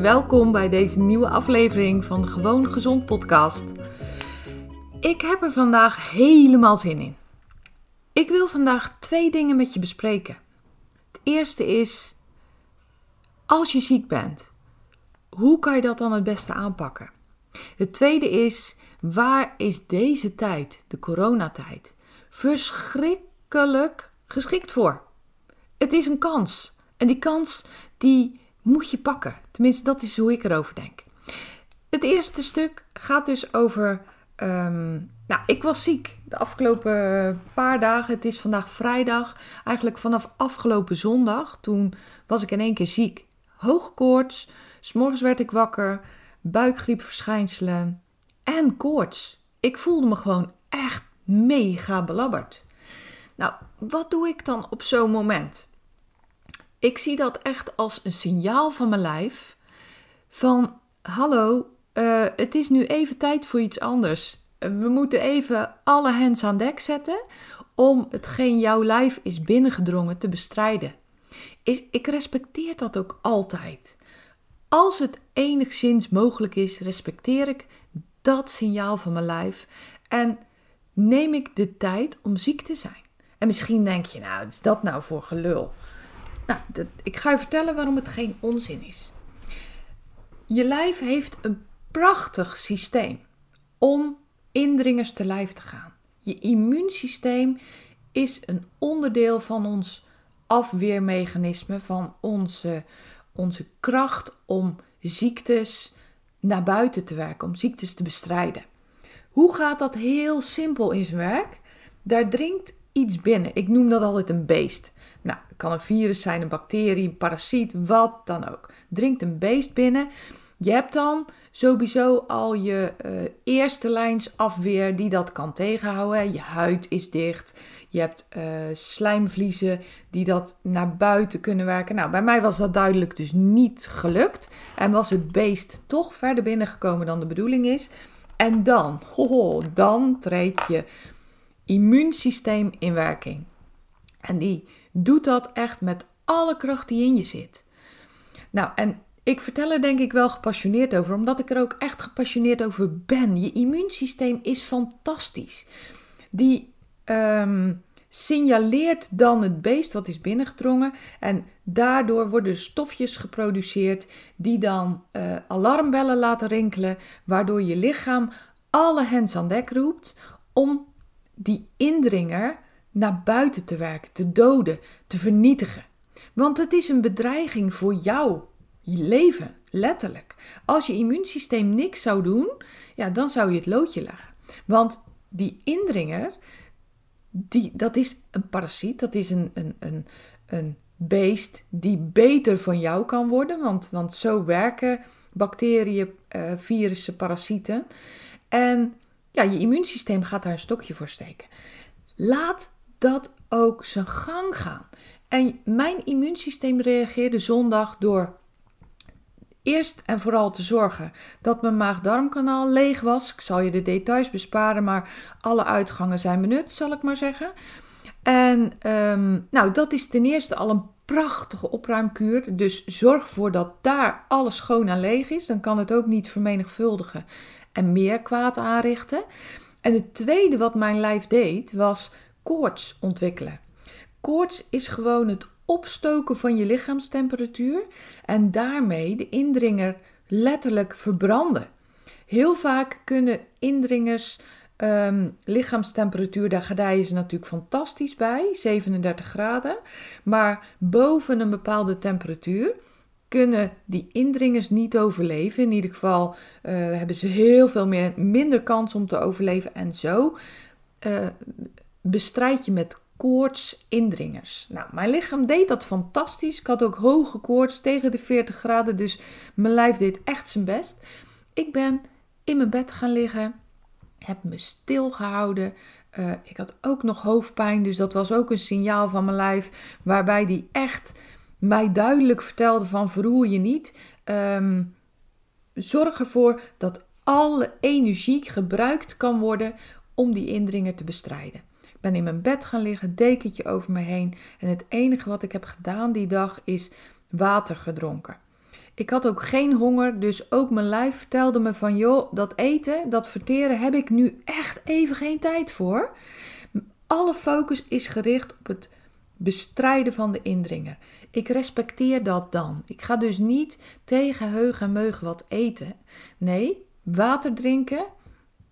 Welkom bij deze nieuwe aflevering van de Gewoon Gezond podcast. Ik heb er vandaag helemaal zin in. Ik wil vandaag twee dingen met je bespreken. Het eerste is, als je ziek bent, hoe kan je dat dan het beste aanpakken? Het tweede is, waar is deze tijd, de coronatijd, verschrikkelijk geschikt voor? Het is een kans. En die kans die moet je pakken. Tenminste, dat is hoe ik erover denk. Het eerste stuk gaat dus over. Um, nou, ik was ziek de afgelopen paar dagen. Het is vandaag vrijdag. Eigenlijk vanaf afgelopen zondag. Toen was ik in één keer ziek. Hoogkoorts. S'morgens werd ik wakker. Buikgriepverschijnselen. En koorts. Ik voelde me gewoon echt mega belabberd. Nou, wat doe ik dan op zo'n moment? Ik zie dat echt als een signaal van mijn lijf van hallo, uh, het is nu even tijd voor iets anders. We moeten even alle hens aan dek zetten om hetgeen jouw lijf is binnengedrongen te bestrijden. Is, ik respecteer dat ook altijd. Als het enigszins mogelijk is, respecteer ik dat signaal van mijn lijf en neem ik de tijd om ziek te zijn. En misschien denk je, nou, is dat nou voor gelul? Nou, ik ga je vertellen waarom het geen onzin is. Je lijf heeft een prachtig systeem om indringers te lijf te gaan. Je immuunsysteem is een onderdeel van ons afweermechanisme, van onze, onze kracht om ziektes naar buiten te werken, om ziektes te bestrijden. Hoe gaat dat heel simpel in zijn werk? Daar dringt iets binnen. Ik noem dat altijd een beest. Nou, het kan een virus zijn, een bacterie, een parasiet, wat dan ook. Dringt een beest binnen. Je hebt dan sowieso al je uh, eerste lijns afweer die dat kan tegenhouden. Je huid is dicht. Je hebt uh, slijmvliezen die dat naar buiten kunnen werken. Nou, bij mij was dat duidelijk dus niet gelukt. En was het beest toch verder binnengekomen dan de bedoeling is. En dan, hoho, dan treedt je immuunsysteem in werking. En die doet dat echt met alle kracht die in je zit. Nou, en ik vertel er denk ik wel gepassioneerd over, omdat ik er ook echt gepassioneerd over ben. Je immuunsysteem is fantastisch. Die um, signaleert dan het beest wat is binnengedrongen en daardoor worden stofjes geproduceerd die dan uh, alarmbellen laten rinkelen, waardoor je lichaam alle hens aan dek roept om die indringer naar buiten te werken, te doden, te vernietigen. Want het is een bedreiging voor jou, je leven, letterlijk. Als je immuunsysteem niks zou doen, ja, dan zou je het loodje leggen. Want die indringer, die, dat is een parasiet, dat is een, een, een, een beest die beter van jou kan worden. Want, want zo werken bacteriën, uh, virussen, parasieten. En ja, je immuunsysteem gaat daar een stokje voor steken. Laat dat ook zijn gang gaan. En mijn immuunsysteem reageerde zondag door eerst en vooral te zorgen dat mijn maag-darmkanaal leeg was. Ik zal je de details besparen, maar alle uitgangen zijn benut, zal ik maar zeggen. En um, nou, dat is ten eerste al een prachtige opruimkuur. Dus zorg ervoor dat daar alles schoon en leeg is. Dan kan het ook niet vermenigvuldigen en meer kwaad aanrichten. En het tweede wat mijn lijf deed, was koorts ontwikkelen. Koorts is gewoon het opstoken van je lichaamstemperatuur en daarmee de indringer letterlijk verbranden. Heel vaak kunnen indringers um, lichaamstemperatuur, daar gedijen ze natuurlijk fantastisch bij, 37 graden. Maar boven een bepaalde temperatuur kunnen die indringers niet overleven. In ieder geval uh, hebben ze heel veel meer, minder kans om te overleven. En zo uh, bestrijd je met koorts indringers. Nou, mijn lichaam deed dat fantastisch. Ik had ook hoge koorts tegen de 40 graden, dus mijn lijf deed echt zijn best. Ik ben in mijn bed gaan liggen, heb me stilgehouden. Uh, ik had ook nog hoofdpijn, dus dat was ook een signaal van mijn lijf, waarbij die echt mij duidelijk vertelde van verroer je niet. Um, zorg ervoor dat alle energie gebruikt kan worden om die indringer te bestrijden. Ik ben in mijn bed gaan liggen, dekentje over me heen en het enige wat ik heb gedaan die dag is water gedronken. Ik had ook geen honger, dus ook mijn lijf vertelde me van joh, dat eten, dat verteren heb ik nu echt even geen tijd voor. Alle focus is gericht op het bestrijden van de indringer. Ik respecteer dat dan. Ik ga dus niet tegen heug en meug wat eten. Nee, water drinken,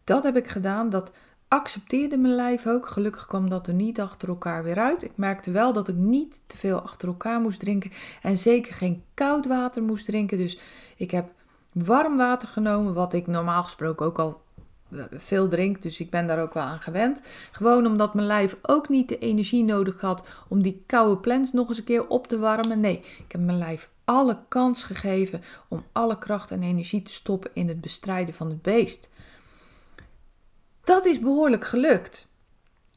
dat heb ik gedaan. Dat accepteerde mijn lijf ook. Gelukkig kwam dat er niet achter elkaar weer uit. Ik merkte wel dat ik niet te veel achter elkaar moest drinken. En zeker geen koud water moest drinken. Dus ik heb warm water genomen, wat ik normaal gesproken ook al eh, veel drink. Dus ik ben daar ook wel aan gewend. Gewoon omdat mijn lijf ook niet de energie nodig had om die koude plants nog eens een keer op te warmen. Nee, ik heb mijn lijf alle kans gegeven om alle kracht en energie te stoppen in het bestrijden van het beest. Dat is behoorlijk gelukt.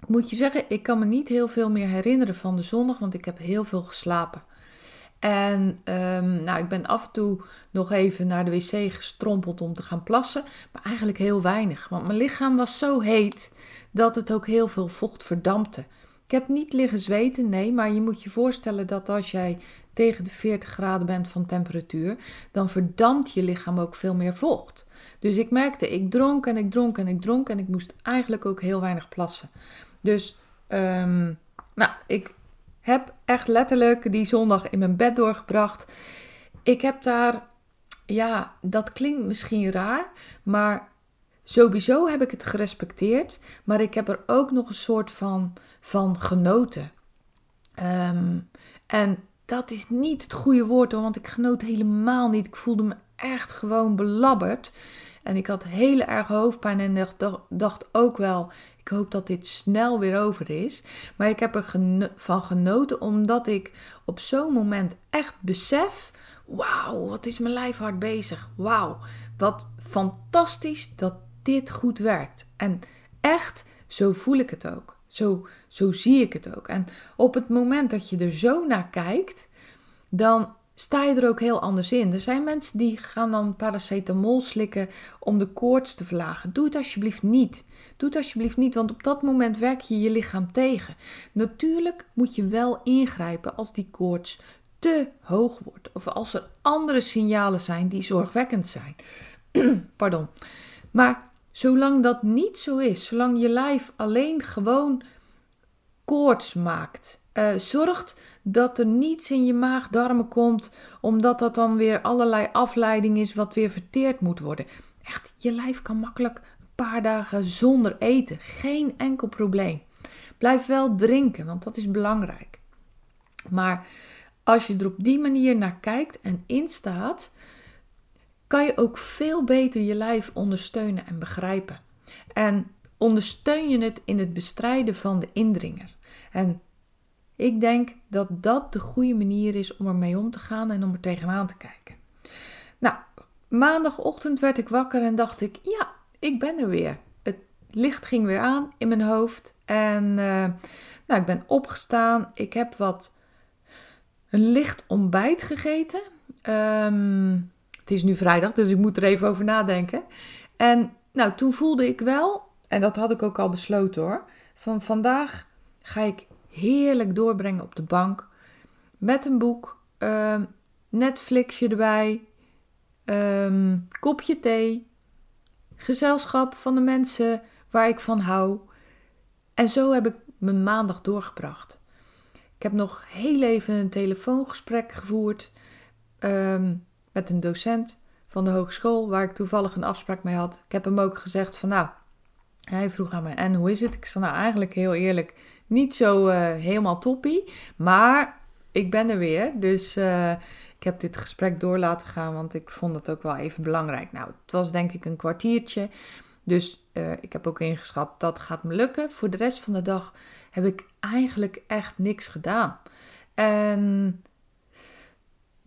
Moet je zeggen, ik kan me niet heel veel meer herinneren van de zondag, want ik heb heel veel geslapen. En um, nou, ik ben af en toe nog even naar de wc gestrompeld om te gaan plassen, maar eigenlijk heel weinig. Want mijn lichaam was zo heet dat het ook heel veel vocht verdampte. Ik heb niet liggen zweten, nee, maar je moet je voorstellen dat als jij tegen de 40 graden bent van temperatuur, dan verdampt je lichaam ook veel meer vocht. Dus ik merkte, ik dronk en ik dronk en ik dronk en ik moest eigenlijk ook heel weinig plassen. Dus, um, nou, ik heb echt letterlijk die zondag in mijn bed doorgebracht. Ik heb daar, ja, dat klinkt misschien raar, maar sowieso heb ik het gerespecteerd. Maar ik heb er ook nog een soort van, van genoten. Um, en dat is niet het goede woord hoor, want ik genoot helemaal niet. Ik voelde me echt gewoon belabberd. En ik had heel erg hoofdpijn en dacht ook wel, ik hoop dat dit snel weer over is. Maar ik heb er van genoten omdat ik op zo'n moment echt besef, wauw, wat is mijn lijf hard bezig. Wauw, wat fantastisch dat dit goed werkt. En echt, zo voel ik het ook. Zo, zo zie ik het ook. En op het moment dat je er zo naar kijkt, dan sta je er ook heel anders in. Er zijn mensen die gaan dan paracetamol slikken om de koorts te verlagen. Doe het alsjeblieft niet. Doe het alsjeblieft niet, want op dat moment werk je je lichaam tegen. Natuurlijk moet je wel ingrijpen als die koorts te hoog wordt of als er andere signalen zijn die zorgwekkend zijn. Pardon. Maar zolang dat niet zo is, zolang je lijf alleen gewoon koorts maakt, uh, zorgt dat er niets in je maag-darmen komt, omdat dat dan weer allerlei afleiding is wat weer verteerd moet worden. Echt, je lijf kan makkelijk een paar dagen zonder eten. Geen enkel probleem. Blijf wel drinken, want dat is belangrijk. Maar als je er op die manier naar kijkt en instaat, kan je ook veel beter je lijf ondersteunen en begrijpen. En ondersteun je het in het bestrijden van de indringer. En ik denk dat dat de goede manier is om ermee om te gaan en om er tegenaan te kijken. Nou, maandagochtend werd ik wakker en dacht ik, ja, ik ben er weer. Het licht ging weer aan in mijn hoofd en uh, nou, ik ben opgestaan. Ik heb wat een licht ontbijt gegeten. Um, het is nu vrijdag, dus ik moet er even over nadenken. En nou, toen voelde ik wel, en dat had ik ook al besloten hoor, van vandaag ga ik heerlijk doorbrengen op de bank. Met een boek, uh, Netflixje erbij, um, kopje thee, gezelschap van de mensen waar ik van hou. En zo heb ik mijn maandag doorgebracht. Ik heb nog heel even een telefoongesprek gevoerd ehm, met een docent van de hogeschool waar ik toevallig een afspraak mee had. Ik heb hem ook gezegd van nou, hij vroeg aan mij en hoe is het? Ik zei nou eigenlijk heel eerlijk niet zo uh, helemaal toppie, maar ik ben er weer. Dus uh, ik heb dit gesprek door laten gaan, want ik vond het ook wel even belangrijk. Nou, het was denk ik een kwartiertje. Dus uh, ik heb ook ingeschat dat gaat me lukken. Voor de rest van de dag heb ik eigenlijk echt niks gedaan. En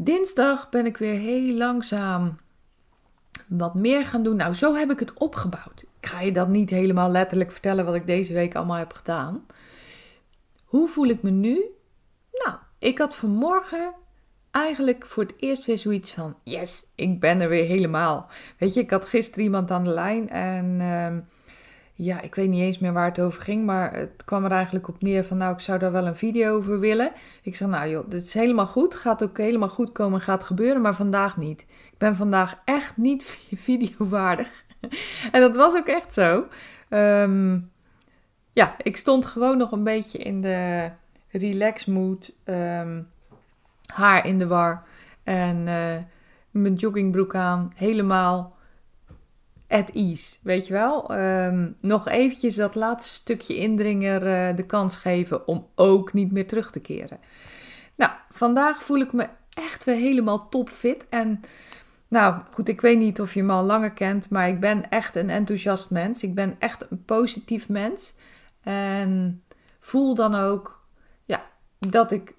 dinsdag ben ik weer heel langzaam wat meer gaan doen. Nou, zo heb ik het opgebouwd. Ik ga je dat niet helemaal letterlijk vertellen wat ik deze week allemaal heb gedaan. Hoe voel ik me nu? Nou, ik had vanmorgen eigenlijk voor het eerst weer zoiets van: yes, ik ben er weer helemaal. Weet je, ik had gisteren iemand aan de lijn en uh, ja, ik weet niet eens meer waar het over ging, maar het kwam er eigenlijk op neer van: nou, ik zou daar wel een video over willen. Ik zei: nou joh, dit is helemaal goed, gaat ook helemaal goed komen, gaat gebeuren, maar vandaag niet. Ik ben vandaag echt niet videowaardig. en dat was ook echt zo. Um, ja, ik stond gewoon nog een beetje in de relax mood. Um, haar in de war. En uh, mijn joggingbroek aan. Helemaal at ease, weet je wel. Um, nog eventjes dat laatste stukje indringer uh, de kans geven om ook niet meer terug te keren. Nou, vandaag voel ik me echt weer helemaal topfit. En nou goed, ik weet niet of je me al langer kent, maar ik ben echt een enthousiast mens. Ik ben echt een positief mens. En voel dan ook ja, dat, ik,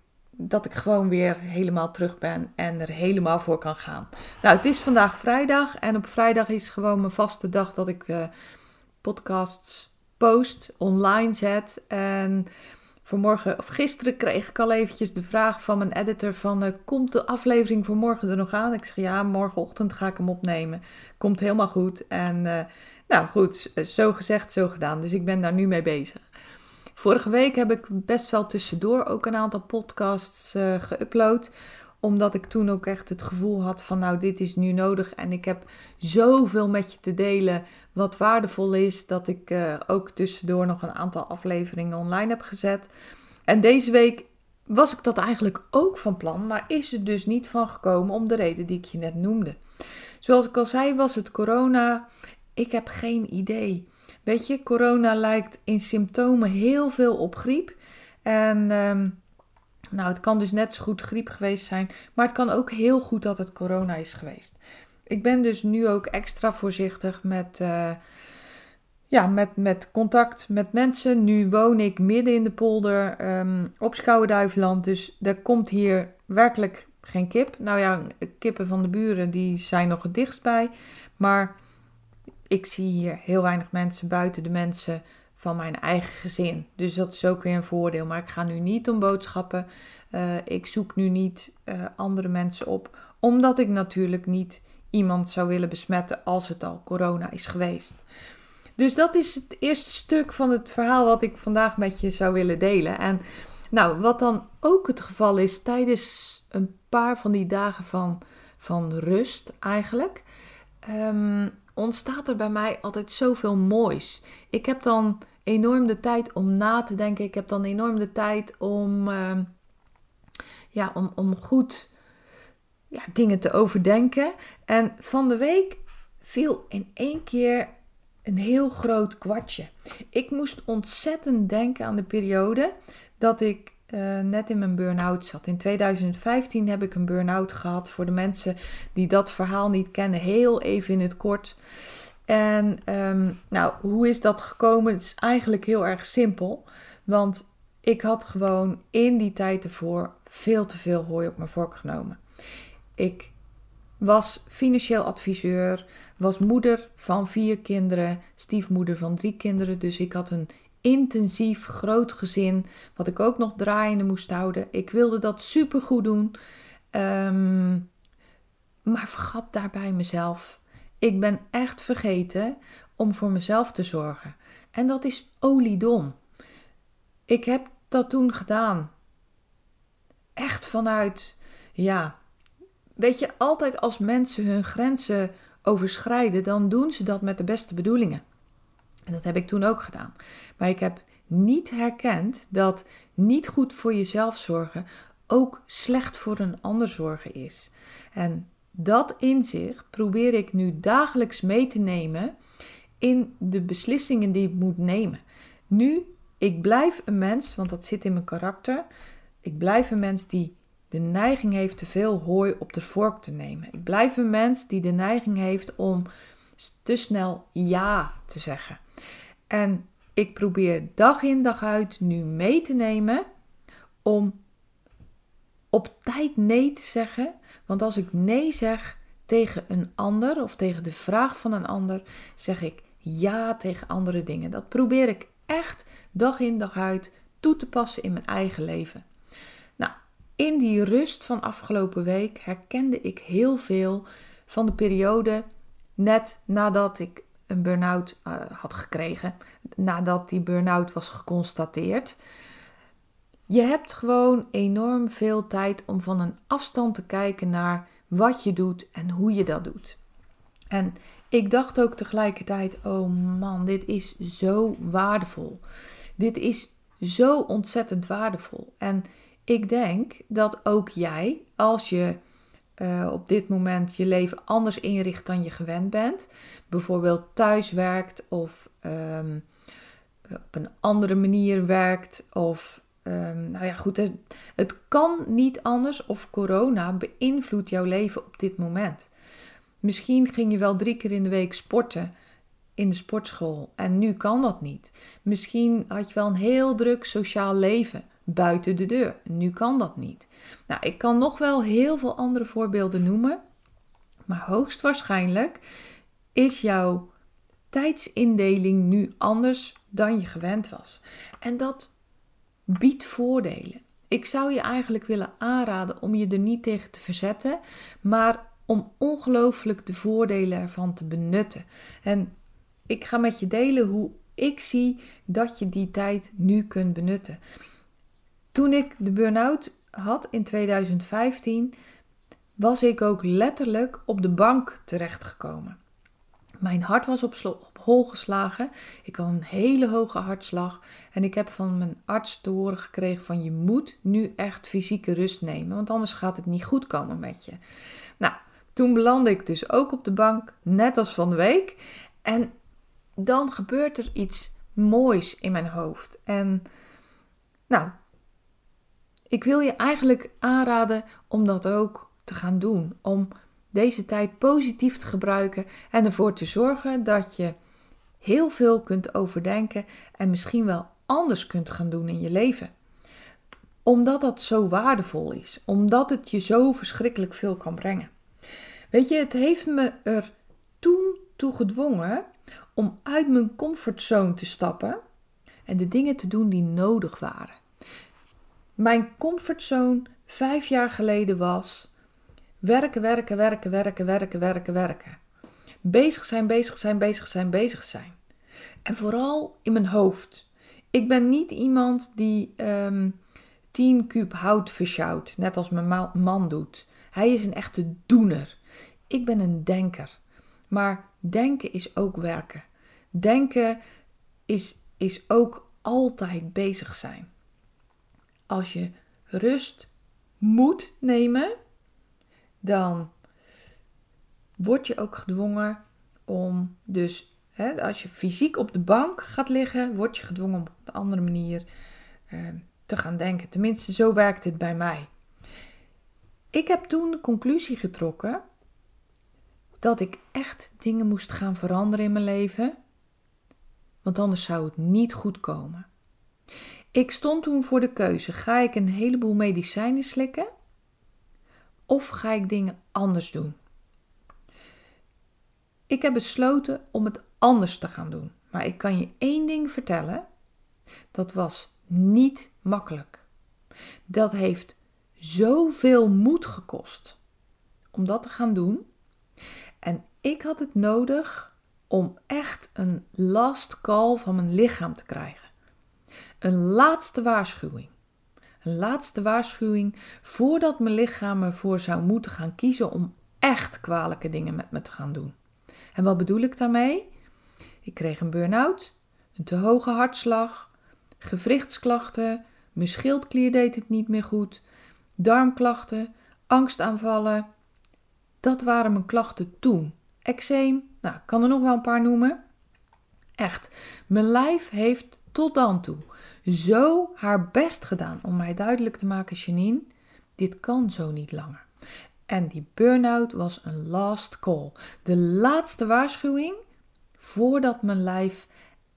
dat ik gewoon weer helemaal terug ben en er helemaal voor kan gaan. Nou, het is vandaag vrijdag en op vrijdag is gewoon mijn vaste dag dat ik uh, podcasts post, online zet. En vanmorgen of gisteren kreeg ik al eventjes de vraag van mijn editor van... Uh, komt de aflevering voor morgen er nog aan? Ik zeg ja, morgenochtend ga ik hem opnemen. Komt helemaal goed en... Uh, nou goed, zo gezegd, zo gedaan. Dus ik ben daar nu mee bezig. Vorige week heb ik best wel tussendoor ook een aantal podcasts uh, geüpload. Omdat ik toen ook echt het gevoel had van nou dit is nu nodig. En ik heb zoveel met je te delen wat waardevol is. Dat ik uh, ook tussendoor nog een aantal afleveringen online heb gezet. En deze week was ik dat eigenlijk ook van plan. Maar is het dus niet van gekomen om de reden die ik je net noemde. Zoals ik al zei was het corona ik heb geen idee. Weet je, corona lijkt in symptomen heel veel op griep. En ehm, nou, het kan dus net zo goed griep geweest zijn, maar het kan ook heel goed dat het corona is geweest. Ik ben dus nu ook extra voorzichtig met, uh, ja, met, met contact met mensen. Nu woon ik midden in de polder um, op Schouwen-Duiveland, dus er komt hier werkelijk geen kip. Nou ja, kippen van de buren die zijn nog het dichtst bij, maar ik zie hier heel weinig mensen buiten de mensen van mijn eigen gezin. Dus dat is ook weer een voordeel. Maar ik ga nu niet om boodschappen. Uh, ik zoek nu niet uh, andere mensen op. Omdat ik natuurlijk niet iemand zou willen besmetten als het al corona is geweest. Dus dat is het eerste stuk van het verhaal wat ik vandaag met je zou willen delen. En nou, wat dan ook het geval is tijdens een paar van die dagen van, van rust eigenlijk. Um, ontstaat er bij mij altijd zoveel moois. Ik heb dan enorm de tijd om na te denken. Ik heb dan enorm de tijd om, uh, ja, om, om goed ja, dingen te overdenken. En van de week viel in één keer een heel groot kwartje. Ik moest ontzettend denken aan de periode dat ik uh, net in mijn burn-out zat. In 2015 heb ik een burn-out gehad. Voor de mensen die dat verhaal niet kennen, heel even in het kort. En um, nou, hoe is dat gekomen? Het is eigenlijk heel erg simpel. Want ik had gewoon in die tijd ervoor veel te veel hooi op mijn vork genomen. Ik was financieel adviseur, was moeder van vier kinderen, stiefmoeder van drie kinderen. Dus ik had een intensief groot gezin, wat ik ook nog draaiende moest houden. Ik wilde dat super goed doen, um, maar vergat daarbij mezelf. Ik ben echt vergeten om voor mezelf te zorgen. En dat is oliedom. Ik heb dat toen gedaan. Echt vanuit, ja, weet je, altijd als mensen hun grenzen overschrijden, dan doen ze dat met de beste bedoelingen. En dat heb ik toen ook gedaan. Maar ik heb niet herkent dat niet goed voor jezelf zorgen ook slecht voor een ander zorgen is. En dat inzicht probeer ik nu dagelijks mee te nemen in de beslissingen die ik moet nemen. Nu, ik blijf een mens, want dat zit in mijn karakter. Ik blijf een mens die de neiging heeft te veel hooi op de vork te nemen. Ik blijf een mens die de neiging heeft om te snel ja te zeggen. En ik probeer dag in dag uit nu mee te nemen om op tijd nee te zeggen. Want als ik nee zeg tegen een ander of tegen de vraag van een ander, zeg ik ja tegen andere dingen. Dat probeer ik echt dag in dag uit toe te passen in mijn eigen leven. Nou, in die rust van afgelopen week herkende ik heel veel van de periode net nadat ik een burn-out uh, had gekregen, nadat die burn-out was geconstateerd. Je hebt gewoon enorm veel tijd om van een afstand te kijken naar wat je doet en hoe je dat doet. En ik dacht ook tegelijkertijd: oh man, dit is zo waardevol. Dit is zo ontzettend waardevol. En ik denk dat ook jij, als je uh, op dit moment je leven anders inricht dan je gewend bent, bijvoorbeeld thuis werkt of um, op een andere manier werkt of um, nou ja, goed, het, het kan niet anders of corona beïnvloedt jouw leven op dit moment. Misschien ging je wel drie keer in de week sporten in de sportschool en nu kan dat niet. Misschien had je wel een heel druk sociaal leven buiten de deur. Nu kan dat niet. Nou, ik kan nog wel heel veel andere voorbeelden noemen, maar hoogstwaarschijnlijk is jouw tijdsindeling nu anders dan je gewend was. En dat biedt voordelen. Ik zou je eigenlijk willen aanraden om je er niet tegen te verzetten, maar om ongelooflijk de voordelen ervan te benutten. En ik ga met je delen hoe ik zie dat je die tijd nu kunt benutten. Toen ik de burn-out had in 2015, was ik ook letterlijk op de bank terechtgekomen. Mijn hart was op, op hol geslagen. Ik had een hele hoge hartslag. En ik heb van mijn arts te horen gekregen van je moet nu echt fysieke rust nemen. Want anders gaat het niet goed komen met je. Nou, toen belandde ik dus ook op de bank, net als van de week. En dan gebeurt er iets moois in mijn hoofd. En nou, ik wil je eigenlijk aanraden om dat ook te gaan doen. Om deze tijd positief te gebruiken en ervoor te zorgen dat je heel veel kunt overdenken en misschien wel anders kunt gaan doen in je leven. Omdat dat zo waardevol is, omdat het je zo verschrikkelijk veel kan brengen. Weet je, het heeft me er toen toe gedwongen om uit mijn comfortzone te stappen en de dingen te doen die nodig waren. Mijn comfortzone vijf jaar geleden was Werken, werken, werken, werken, werken, werken, werken. Bezig zijn, bezig zijn, bezig zijn, bezig zijn. En vooral in mijn hoofd. Ik ben niet iemand die um, 10 kuub hout versjouwt, net als mijn man doet. Hij is een echte doener. Ik ben een denker. Maar denken is ook werken. Denken is, is ook altijd bezig zijn. Als je rust moet nemen, dan word je ook gedwongen om dus, hè, als je fysiek op de bank gaat liggen, word je gedwongen om op een andere manier eh, te gaan denken. Tenminste, zo werkt het bij mij. Ik heb toen de conclusie getrokken dat ik echt dingen moest gaan veranderen in mijn leven, want anders zou het niet goed komen. Ik stond toen voor de keuze: ga ik een heleboel medicijnen slikken of ga ik dingen anders doen? Ik heb besloten om het anders te gaan doen. Maar ik kan je één ding vertellen. Dat was niet makkelijk. Dat heeft zoveel moed gekost om dat te gaan doen. En ik had het nodig om echt een last call van mijn lichaam te krijgen. Een laatste waarschuwing. Een laatste waarschuwing voordat mijn lichaam ervoor zou moeten gaan kiezen om echt kwalijke dingen met me te gaan doen. En wat bedoel ik daarmee? Ik kreeg een burn-out, een te hoge hartslag, gewrichtsklachten, mijn schildklier deed het niet meer goed, darmklachten, angstaanvallen. Dat waren mijn klachten toen. Eczeem, nou, ik kan er nog wel een paar noemen. Echt, mijn lijf heeft tot dan toe zo haar best gedaan om mij duidelijk te maken, Janine, dit kan zo niet langer. En die burn-out was een last call. De laatste waarschuwing voordat mijn lijf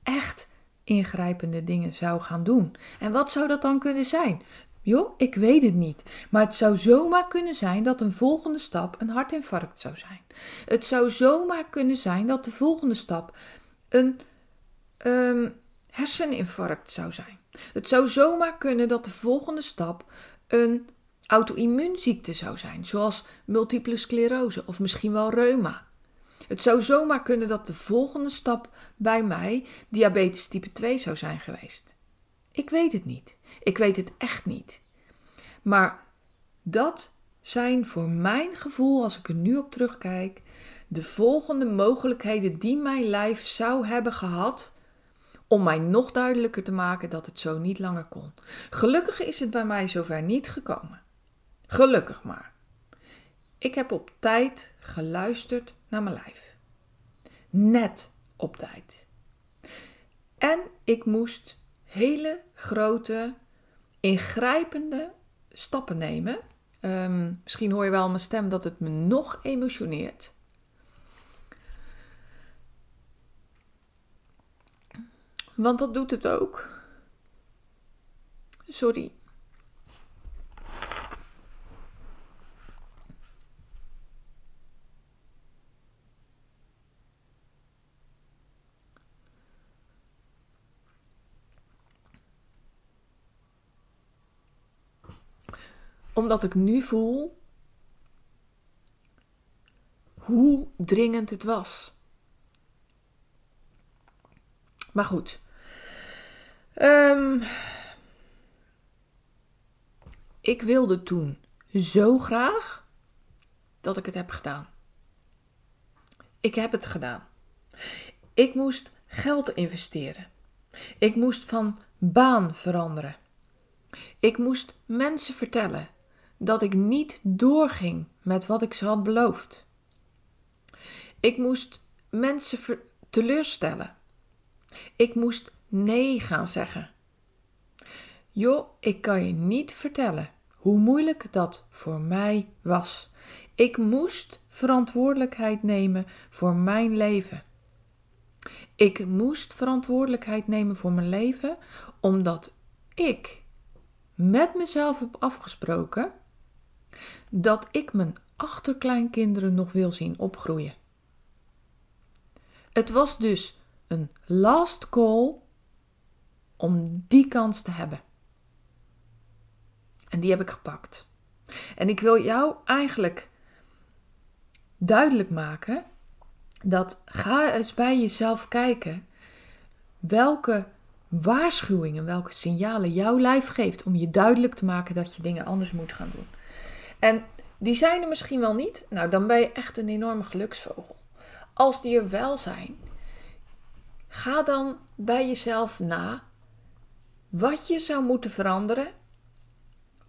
echt ingrijpende dingen zou gaan doen. En wat zou dat dan kunnen zijn? Joh, ik weet het niet. Maar het zou zomaar kunnen zijn dat een volgende stap een hartinfarct zou zijn. Het zou zomaar kunnen zijn dat de volgende stap een um, herseninfarct zou zijn. Het zou zomaar kunnen dat de volgende stap een auto-immuunziekte zou zijn, zoals multiple sclerose of misschien wel reuma. Het zou zomaar kunnen dat de volgende stap bij mij diabetes type 2 zou zijn geweest. Ik weet het niet. Ik weet het echt niet. Maar dat zijn voor mijn gevoel, als ik er nu op terugkijk, de volgende mogelijkheden die mijn lijf zou hebben gehad om mij nog duidelijker te maken dat het zo niet langer kon. Gelukkig is het bij mij zover niet gekomen. Gelukkig maar. Ik heb op tijd geluisterd naar mijn lijf. Net op tijd. En ik moest hele grote, ingrijpende stappen nemen. Ehm, misschien hoor je wel mijn stem dat het me nog emotioneert. Want dat doet het ook. Sorry. Omdat ik nu voel hoe dringend het was. Maar goed. Um, ik wilde toen zo graag dat ik het heb gedaan. Ik heb het gedaan. Ik moest geld investeren. Ik moest van baan veranderen. Ik moest mensen vertellen dat ik niet doorging met wat ik ze had beloofd. Ik moest mensen teleurstellen. Ik moest nee gaan zeggen. Joh, ik kan je niet vertellen hoe moeilijk dat voor mij was. Ik moest verantwoordelijkheid nemen voor mijn leven. Ik moest verantwoordelijkheid nemen voor mijn leven omdat ik met mezelf heb afgesproken dat ik mijn achterkleinkinderen nog wil zien opgroeien. Het was dus een last call om die kans te hebben. En die heb ik gepakt. En ik wil jou eigenlijk duidelijk maken dat ga eens bij jezelf kijken welke waarschuwingen, welke signalen jouw lijf geeft om je duidelijk te maken dat je dingen anders moet gaan doen. En die zijn er misschien wel niet, nou dan ben je echt een enorme geluksvogel. Als die er wel zijn, ga dan bij jezelf na wat je zou moeten veranderen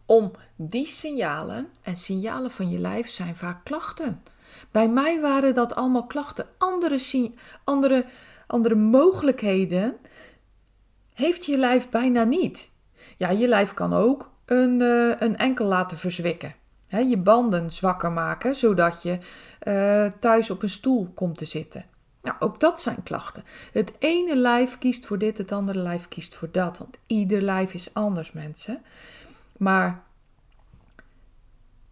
om die signalen, en signalen van je lijf zijn vaak klachten. Bij mij waren dat allemaal klachten. Andere, andere, andere mogelijkheden heeft je lijf bijna niet. Ja, je lijf kan ook een, uh, een enkel laten verzwikken. je banden zwakker maken, zodat je uh, thuis op een stoel komt te zitten. Nou, ook dat zijn klachten. Het ene lijf kiest voor dit, het andere lijf kiest voor dat. Want ieder lijf is anders, mensen. Maar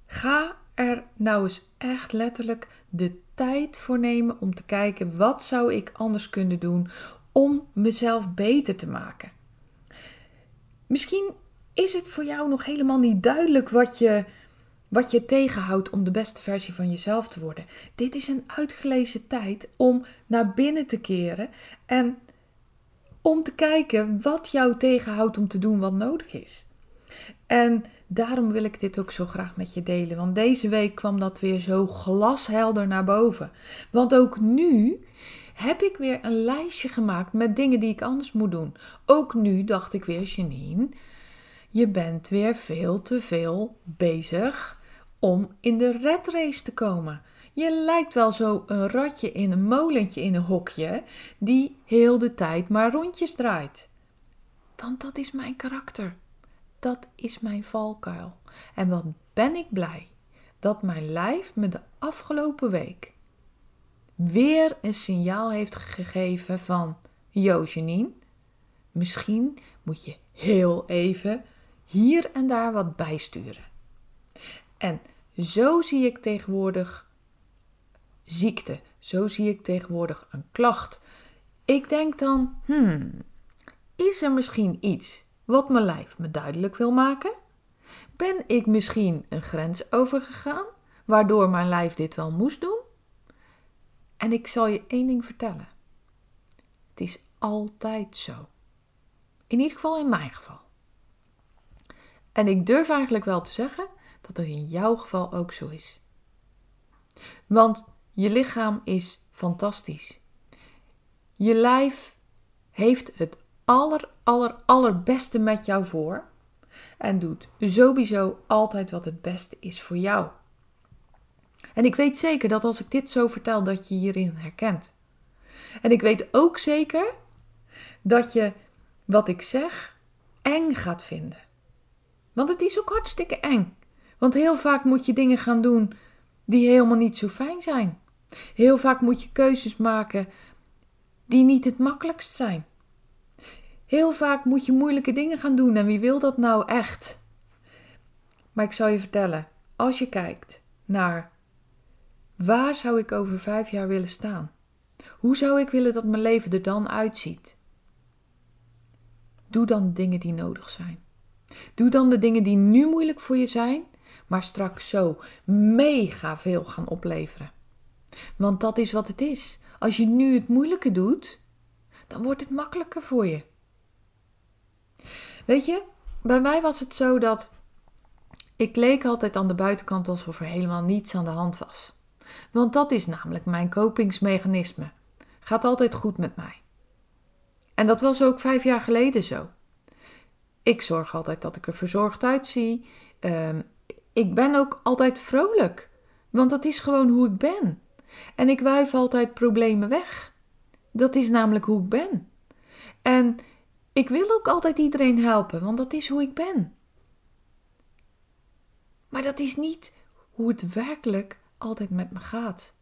ga er nou eens echt letterlijk de tijd voor nemen om te kijken wat zou ik anders kunnen doen om mezelf beter te maken. Misschien is het voor jou nog helemaal niet duidelijk wat je wat je tegenhoudt om de beste versie van jezelf te worden. Dit is een uitgelezen tijd om naar binnen te keren en om te kijken wat jou tegenhoudt om te doen wat nodig is. En daarom wil ik dit ook zo graag met je delen, want deze week kwam dat weer zo glashelder naar boven. Want ook nu heb ik weer een lijstje gemaakt met dingen die ik anders moet doen. Ook nu dacht ik weer, Janine, je bent weer veel te veel bezig om in de red race te komen. Je lijkt wel zo een ratje in een molentje in een hokje die heel de tijd maar rondjes draait. Want dat is mijn karakter. Dat is mijn valkuil. En wat ben ik blij dat mijn lijf me de afgelopen week weer een signaal heeft gegeven van: Janine, misschien moet je heel even hier en daar wat bijsturen. En zo zie ik tegenwoordig ziekte, zo zie ik tegenwoordig een klacht. Ik denk dan: hmm, is er misschien iets wat mijn lijf me duidelijk wil maken? Ben ik misschien een grens overgegaan, waardoor mijn lijf dit wel moest doen? En ik zal je één ding vertellen. Het is altijd zo. In ieder geval in mijn geval. En ik durf eigenlijk wel te zeggen dat het in jouw geval ook zo is. Want je lichaam is fantastisch. Je lijf heeft het aller, aller, allerbeste met jou voor en doet sowieso altijd wat het beste is voor jou. En ik weet zeker dat als ik dit zo vertel, dat je hierin herkent. En ik weet ook zeker dat je wat ik zeg eng gaat vinden. Want het is ook hartstikke eng. Want heel vaak moet je dingen gaan doen die helemaal niet zo fijn zijn. Heel vaak moet je keuzes maken die niet het makkelijkst zijn. Heel vaak moet je moeilijke dingen gaan doen en wie wil dat nou echt? Maar ik zal je vertellen, als je kijkt naar waar zou ik over vijf jaar willen staan? Hoe zou ik willen dat mijn leven er dan uitziet? Doe dan dingen die nodig zijn. Doe dan de dingen die nu moeilijk voor je zijn, maar straks zo mega veel gaan opleveren. Want dat is wat het is. Als je nu het moeilijke doet, dan wordt het makkelijker voor je. Weet je, bij mij was het zo dat ik leek altijd aan de buitenkant alsof er helemaal niets aan de hand was. Want dat is namelijk mijn kopingsmechanisme. Gaat altijd goed met mij. En dat was ook vijf jaar geleden zo. Ik zorg altijd dat ik er verzorgd uitzie. Uh, ik ben ook altijd vrolijk. Want dat is gewoon hoe ik ben. En ik wuif altijd problemen weg. Dat is namelijk hoe ik ben. En ik wil ook altijd iedereen helpen, want dat is hoe ik ben. Maar dat is niet hoe het werkelijk altijd met me gaat.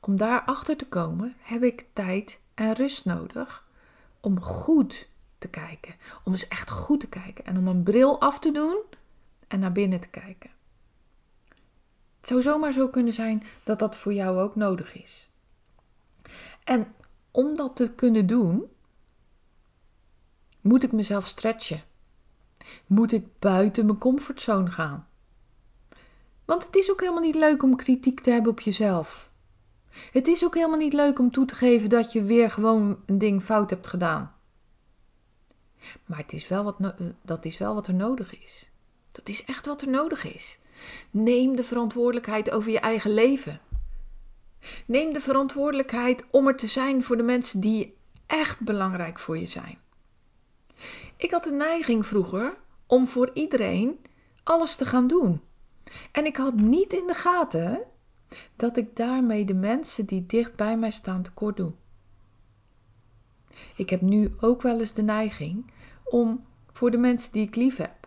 Om daarachter te komen heb ik tijd en rust nodig om goed te kijken. Om eens echt goed te kijken en om een bril af te doen en naar binnen te kijken. Het zou zomaar zo kunnen zijn dat dat voor jou ook nodig is. En om dat te kunnen doen, moet ik mezelf stretchen? Moet ik buiten mijn comfortzone gaan? Want het is ook helemaal niet leuk om kritiek te hebben op jezelf. Het is ook helemaal niet leuk om toe te geven dat je weer gewoon een ding fout hebt gedaan. Maar het is wel wat dat is wel wat er nodig is. Dat is echt wat er nodig is. Neem de verantwoordelijkheid over je eigen leven. Neem de verantwoordelijkheid om er te zijn voor de mensen die echt belangrijk voor je zijn. Ik had de neiging vroeger om voor iedereen alles te gaan doen. En ik had niet in de gaten dat ik daarmee de mensen die dicht bij mij staan tekort doe. Ik heb nu ook wel eens de neiging om voor de mensen die ik lief heb,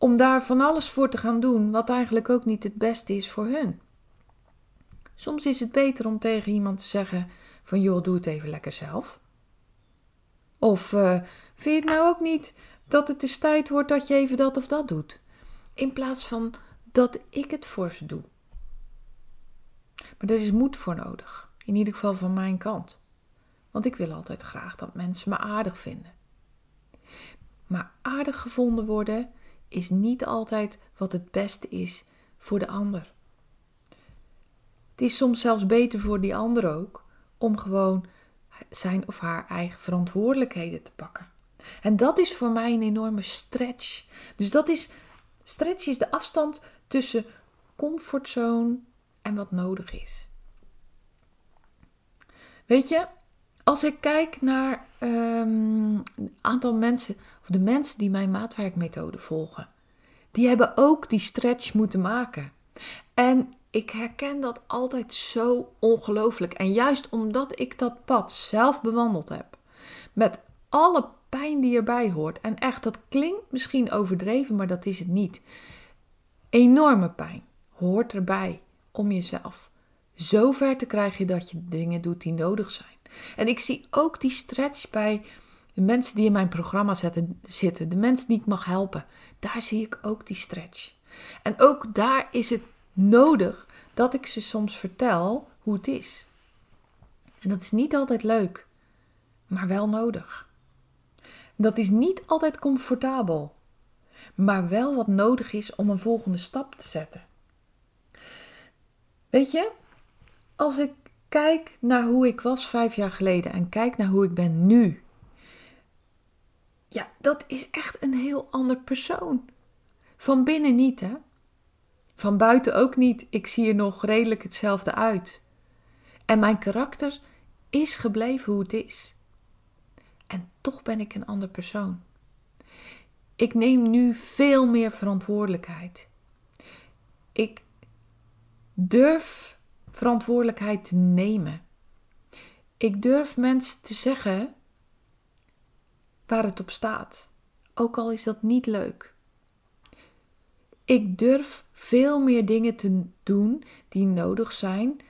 om daar van alles voor te gaan doen wat eigenlijk ook niet het beste is voor hun. Soms is het beter om tegen iemand te zeggen van joh, doe het even lekker zelf. Of uh, vind je het nou ook niet dat het eens tijd wordt dat je even dat of dat doet? In plaats van dat ik het voor ze doe. Maar er is moed voor nodig. In ieder geval van mijn kant. Want ik wil altijd graag dat mensen me aardig vinden. Maar aardig gevonden worden is niet altijd wat het beste is voor de ander. Het is soms zelfs beter voor die ander ook om gewoon zijn of haar eigen verantwoordelijkheden te pakken. En dat is voor mij een enorme stretch. Dus dat is, stretch is de afstand tussen comfortzone en wat nodig is. Weet je, als ik kijk naar um, een aantal mensen, de mensen die mijn maatwerkmethode volgen, die hebben ook die stretch moeten maken. En ik herken dat altijd zo ongelooflijk. En juist omdat ik dat pad zelf bewandeld heb, met alle pijn die erbij hoort. En echt, dat klinkt misschien overdreven, maar dat is het niet. Enorme pijn hoort erbij om jezelf zo ver te krijgen dat je dingen doet die nodig zijn. En ik zie ook die stretch bij de mensen die in mijn programma zitten, de mensen die ik mag helpen. Daar zie ik ook die stretch. En ook daar is het nodig dat ik ze soms vertel hoe het is. En dat is niet altijd leuk, maar wel nodig. Dat is niet altijd comfortabel, maar wel wat nodig is om een volgende stap te zetten. Weet je, als ik kijk naar hoe ik was vijf jaar geleden en kijk naar hoe ik ben nu. Ja, dat is echt een heel ander persoon. Van binnen niet, hè? Van buiten ook niet. Ik zie er nog redelijk hetzelfde uit. En mijn karakter is gebleven hoe het is. En toch ben ik een ander persoon. Ik neem nu veel meer verantwoordelijkheid. Ik durf verantwoordelijkheid te nemen. Ik durf mensen te zeggen waar het op staat, ook al is dat niet leuk. Ik durf veel meer dingen te doen die nodig zijn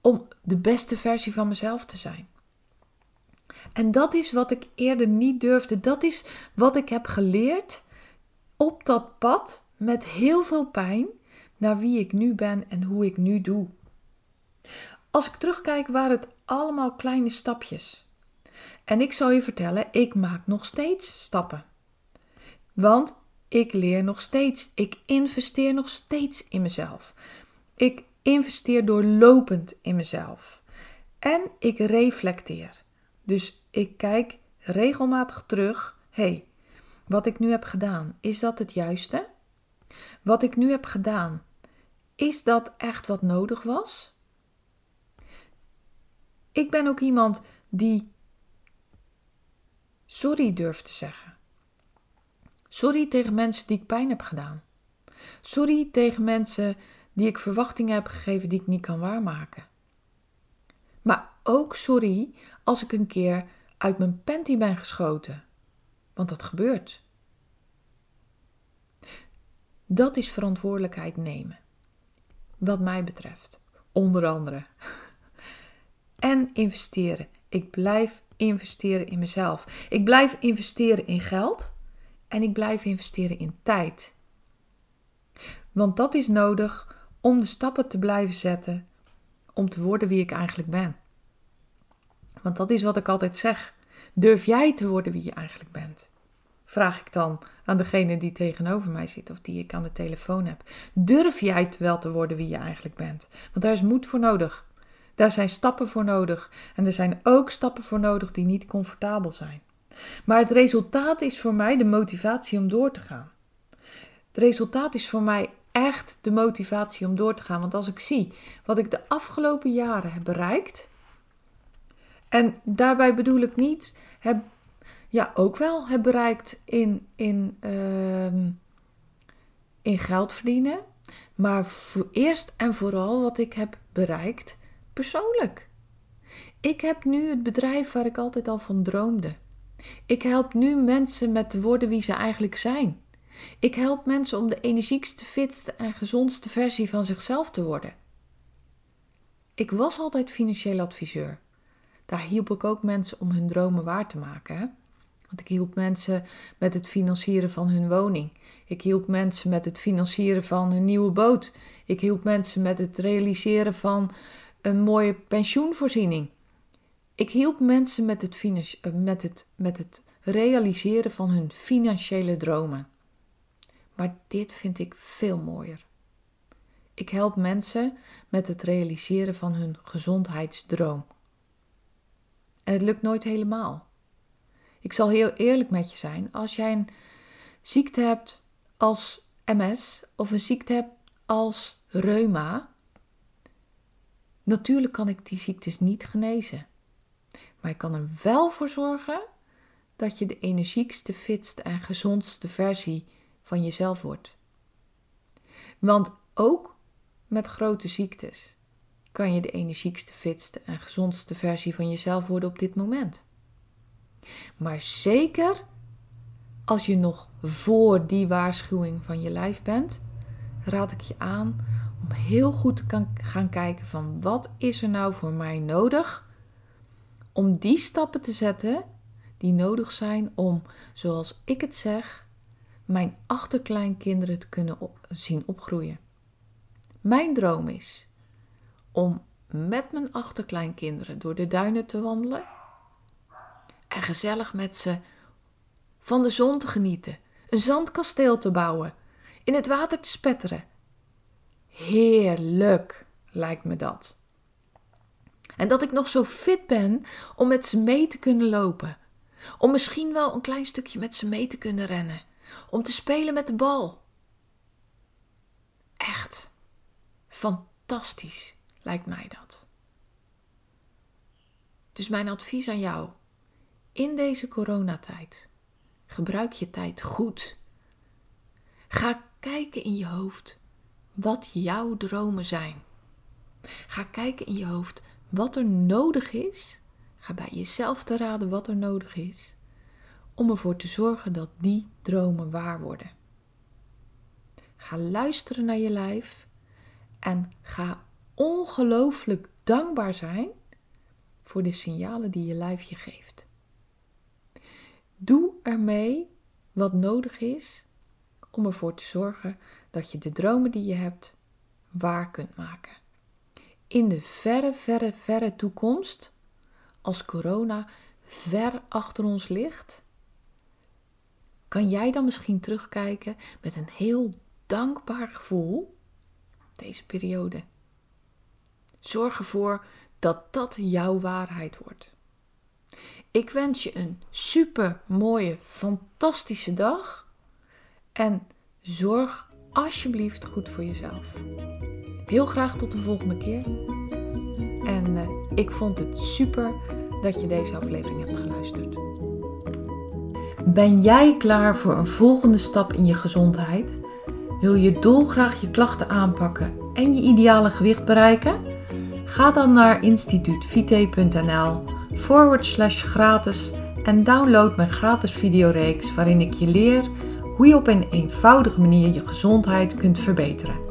om de beste versie van mezelf te zijn. En dat is wat ik eerder niet durfde. Dat is wat ik heb geleerd op dat pad met heel veel pijn naar wie ik nu ben en hoe ik nu doe. Als ik terugkijk, waren het allemaal kleine stapjes. En ik zal je vertellen, ik maak nog steeds stappen. Want ik leer nog steeds. Ik investeer nog steeds in mezelf. Ik investeer doorlopend in mezelf. En ik reflecteer. Dus ik kijk regelmatig terug. hey, wat ik nu heb gedaan, is dat het juiste? Wat ik nu heb gedaan, is dat echt wat nodig was? Ik ben ook iemand die sorry durft te zeggen. Sorry tegen mensen die ik pijn heb gedaan. Sorry tegen mensen die ik verwachtingen heb gegeven die ik niet kan waarmaken. Maar ook sorry als ik een keer uit mijn panty ben geschoten. Want dat gebeurt. Dat is verantwoordelijkheid nemen. Wat mij betreft. Onder andere. En investeren. Ik blijf investeren in mezelf. Ik blijf investeren in geld. En ik blijf investeren in tijd. Want dat is nodig om de stappen te blijven zetten om te worden wie ik eigenlijk ben. Want dat is wat ik altijd zeg. Durf jij te worden wie je eigenlijk bent? Vraag ik dan aan degene die tegenover mij zit of die ik aan de telefoon heb. Durf jij wel te worden wie je eigenlijk bent? Want daar is moed voor nodig. Daar zijn stappen voor nodig. En er zijn ook stappen voor nodig die niet comfortabel zijn. Maar het resultaat is voor mij de motivatie om door te gaan. Het resultaat is voor mij echt de motivatie om door te gaan. Want als ik zie wat ik de afgelopen jaren heb bereikt. En daarbij bedoel ik niet, heb, ja, ook wel heb bereikt in, in, uh, in geld verdienen. Maar voor eerst en vooral wat ik heb bereikt persoonlijk. Ik heb nu het bedrijf waar ik altijd al van droomde. Ik help nu mensen met te worden wie ze eigenlijk zijn. Ik help mensen om de energiekste, fitste en gezondste versie van zichzelf te worden. Ik was altijd financieel adviseur. Daar hielp ik ook mensen om hun dromen waar te maken. Hè? Want ik hielp mensen met het financieren van hun woning. Ik hielp mensen met het financieren van hun nieuwe boot. Ik hielp mensen met het realiseren van een mooie pensioenvoorziening. Ik hielp mensen met het, eh, met, het, met het realiseren van hun financiële dromen. Maar dit vind ik veel mooier. Ik help mensen met het realiseren van hun gezondheidsdroom. En het lukt nooit helemaal. Ik zal heel eerlijk met je zijn. Als jij een ziekte hebt als MS of een ziekte hebt als reuma, Natuurlijk kan ik die ziektes niet genezen. Maar je kan er wel voor zorgen dat je de energiekste, fitste en gezondste versie van jezelf wordt. Want ook met grote ziektes kan je de energiekste, fitste en gezondste versie van jezelf worden op dit moment. Maar zeker als je nog voor die waarschuwing van je lijf bent, raad ik je aan om heel goed te gaan kijken van wat is er nou voor mij nodig om die stappen te zetten die nodig zijn om, zoals ik het zeg, mijn achterkleinkinderen te kunnen zien opgroeien. Mijn droom is om met mijn achterkleinkinderen door de duinen te wandelen en gezellig met ze van de zon te genieten, een zandkasteel te bouwen, in het water te spetteren. Heerlijk lijkt me dat. En dat ik nog zo fit ben om met ze mee te kunnen lopen. Om misschien wel een klein stukje met ze mee te kunnen rennen. Om te spelen met de bal. Echt fantastisch lijkt mij dat. Dus mijn advies aan jou in deze coronatijd. Gebruik je tijd goed. Ga kijken in je hoofd wat jouw dromen zijn. Ga kijken in je hoofd wat er nodig is. Ga bij jezelf te raden wat er nodig is om ervoor te zorgen dat die dromen waar worden. Ga luisteren naar je lijf en ga ongelooflijk dankbaar zijn voor de signalen die je lijf je geeft. Doe ermee wat nodig is om ervoor te zorgen dat je de dromen die je hebt waar kunt maken. In de verre, verre, verre toekomst, als corona ver achter ons ligt, kan jij dan misschien terugkijken met een heel dankbaar gevoel deze periode. Zorg ervoor dat dat jouw waarheid wordt. Ik wens je een super mooie, fantastische dag. En zorg alsjeblieft goed voor jezelf. Heel graag tot de volgende keer. En uh, ik vond het super dat je deze aflevering hebt geluisterd. Ben jij klaar voor een volgende stap in je gezondheid? Wil je dolgraag je klachten aanpakken en je ideale gewicht bereiken? Ga dan naar instituutvite.nl forward slash gratis en download mijn gratis videoreeks waarin ik je leer hoe je op een eenvoudige manier je gezondheid kunt verbeteren.